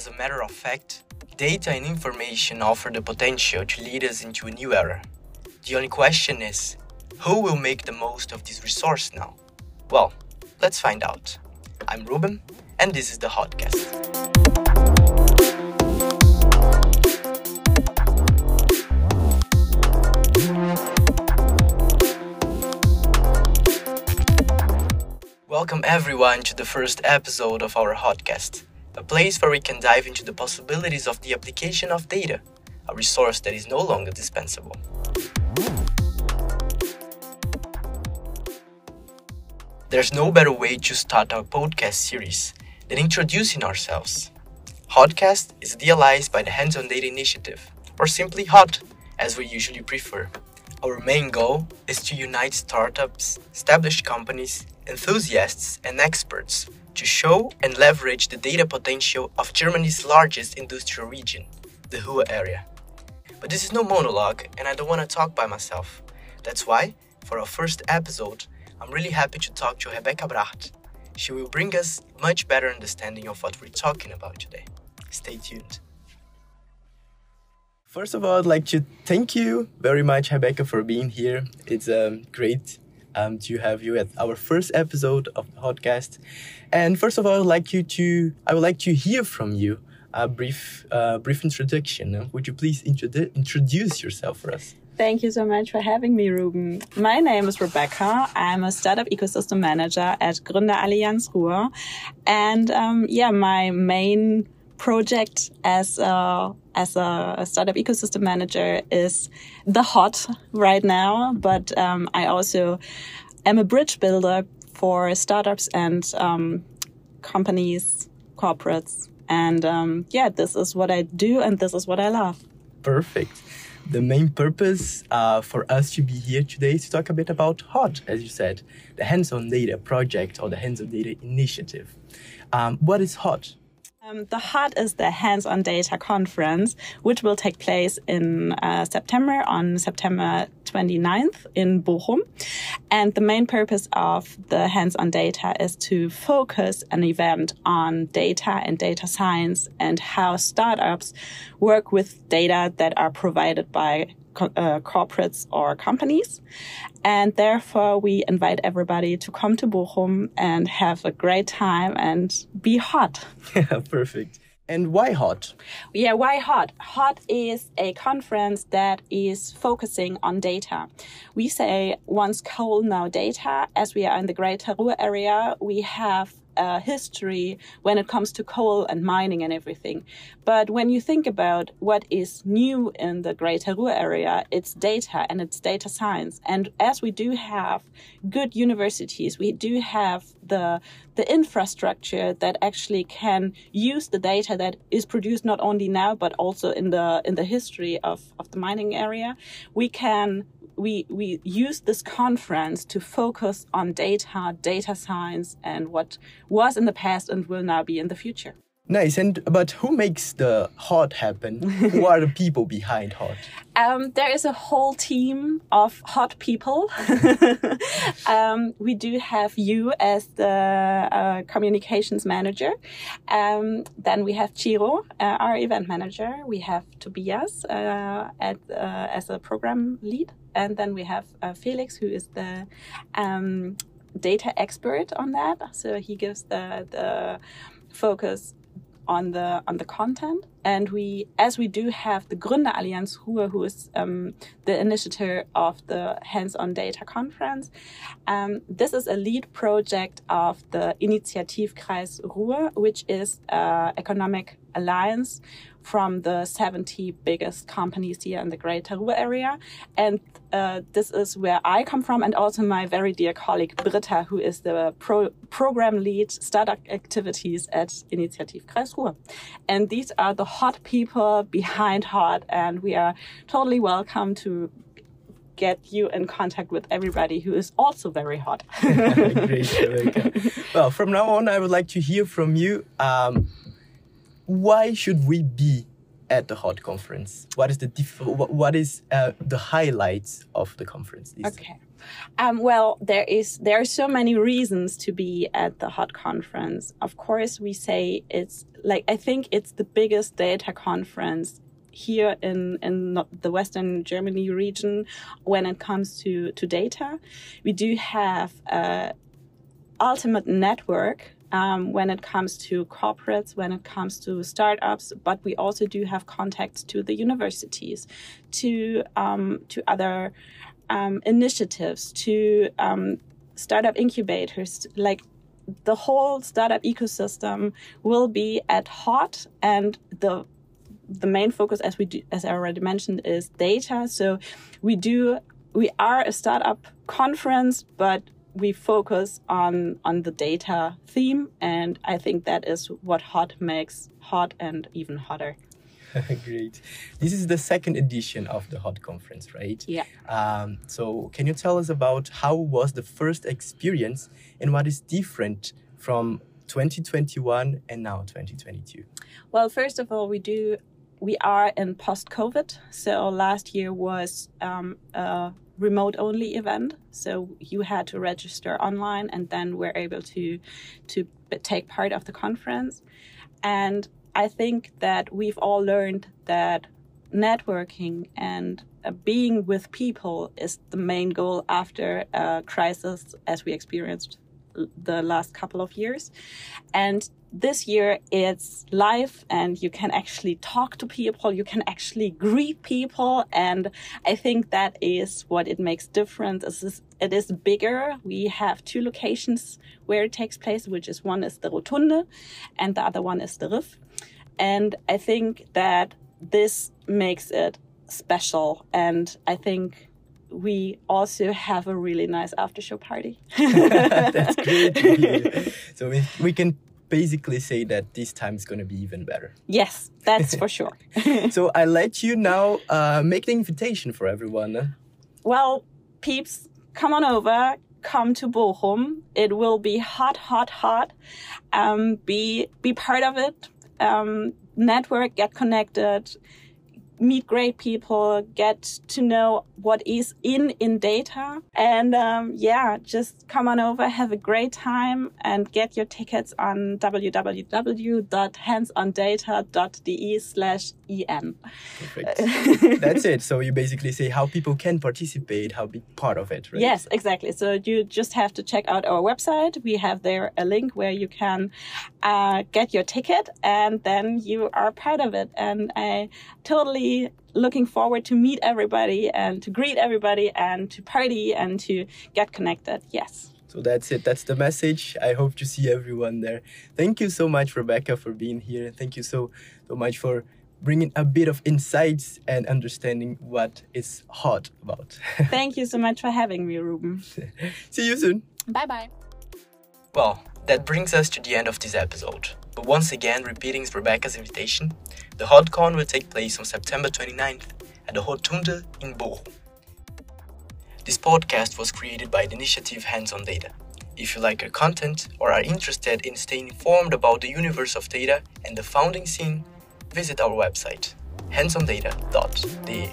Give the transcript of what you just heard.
As a matter of fact, data and information offer the potential to lead us into a new era. The only question is who will make the most of this resource now? Well, let's find out. I'm Ruben, and this is the HODCast. Welcome everyone to the first episode of our HODCast, a place where we can dive into the possibilities of the application of data, a resource that is no longer dispensable. There's no better way to start our podcast series than introducing ourselves. HODCast is idealized by the Hands on Data Initiative, or simply HOD, as we usually prefer. Our main goal is to unite startups, established companies, enthusiasts, and experts to show and leverage the data potential of Germany's largest industrial region, the Ruhr area. But this is no monologue, and I don't want to talk by myself. That's why, for our first episode, I'm really happy to talk to Rebekka Bracht. She will bring us much better understanding of what we're talking about today. Stay tuned. First of all, I'd like to thank you very much, Rebekka, for being here. It's a great um, to have you at our first episode of the podcast. And first of all, I'd like you to I would like to hear from you a brief uh, brief introduction. Would you please introdu- introduce yourself for us? Thank you so much for having me, Ruben. My name is Rebekka. I'm a startup ecosystem manager at Gründerallianz Ruhr. And um, yeah, my main project as a, as a, startup ecosystem manager is the hot right now, but um, I also am a bridge builder for startups and um, companies, corporates. And um, yeah, this is what I do and this is what I love. Perfect. The main purpose uh, for us to be here today is to talk a bit about HOD, as you said, the Hands on Data project or the Hands on Data initiative. Um, what is HOD? Um, the HOD is the Hands on Data conference, which will take place in uh, September on September 29th in Bochum. And the main purpose of the Hands on Data is to focus an event on data and data science and how startups work with data that are provided by uh, corporates or companies. And therefore, we invite everybody to come to Bochum and have a great time and be hot. Yeah, perfect. And why hot? Yeah, why hot? Hot is a conference that is focusing on data. We say once coal, now data. As we are in the Greater Ruhr area, we have uh, history when it comes to coal and mining and everything. But when you think about what is new in the Greater Ruhr area, it's data and it's data science. And as we do have good universities, we do have the the infrastructure that actually can use the data that is produced not only now but also in the in the history of, of the mining area. We can we we use this conference to focus on data, data science, and what was in the past and will now be in the future. Nice. And but who makes the hot happen? who are the people behind hot? Um, there is a whole team of hot people. um, we do have you as the uh, communications manager. Um, then we have Chiro, uh, our event manager. We have Tobias uh, at, uh, as a program lead, and then we have uh, Felix, who is the um, data expert on that. So he gives the the focus on the on the content. And we, as we do have the Gründerallianz Ruhr, who is um, the initiator of the Hands-on Data Conference, um, this is a lead project of the Initiativkreis Ruhr, which is an economic alliance from the 70 biggest companies here in the Greater Ruhr area. And uh, this is where I come from, and also my very dear colleague Britta, who is the pro program lead startup activities at Initiativkreis Ruhr. And these are the hot people behind Hot, and we are totally welcome to get you in contact with everybody who is also very hot. Great, Well, from now on, I would like to hear from you. Um, why should we be at the Hot Conference? What is the diff- what is uh, the highlights of the conference? okay. Um, well, there is there are so many reasons to be at the Hot Conference. Of course, we say it's like I think it's the biggest data conference here in in the Western Germany region when it comes to to data. We do have a ultimate network um, when it comes to corporates, when it comes to startups, but we also do have contacts to the universities, to um, to other um, initiatives, to um, startup incubators, like the whole startup ecosystem will be at hot and the the main focus as we do, as I already mentioned is data. So we do we are a startup conference but we focus on on the data theme and i think that is what hot makes hot and even hotter. Great. This is the second edition of the hot conference right? Yeah. Um, so can you tell us about how was the first experience and what is different from 2021 and now 2022 well first of all we do we are in post covid so last year was um, uh, remote only event. So you had to register online and then were able to to take part of the conference. And I think that we've all learned that networking and uh, being with people is the main goal after a crisis as we experienced the last couple of years. And this year it's live and you can actually talk to people, you can actually greet people. And I think that is what it makes different. It is, it is bigger. We have two locations where it takes place, which is one is the Rotunde and the other one is the Riff. And I think that this makes it special. And I think we also have a really nice after show party. That's great. so we, we can basically say that this time is going to be even better. Yes, that's for sure. so I let you now uh, make the invitation for everyone. Well, peeps, come on over. Come to Bochum. It will be hot, hot, hot. Um, be be part of it. Um, network, get connected meet great people, get to know what is in in data, and um, yeah, just come on over, have a great time, and get your tickets on www.handsondata.de/en. Perfect. That's it. So you basically say how people can participate, how be part of it, right? Yes, exactly. So you just have to check out our website. We have there a link where you can uh, get your ticket, and then you are part of it. And I totally looking forward to meet everybody and to greet everybody and to party and to get connected. Yes. So that's it. That's the message. I hope to see everyone there. Thank you so much, Rebekka, for being here. Thank you so so much for bringing a bit of insights and understanding what is hot about. Thank you so much for having me, Ruben. see you soon. Bye bye. Well, that brings us to the end of this episode. But once again, repeating Rebekka's invitation, the HotCon will take place on September 29th at the Rotunde in Bochum. This podcast was created by the initiative Hands on Data. If you like our content or are interested in staying informed about the universe of data and the founding scene, visit our website handsondata.de.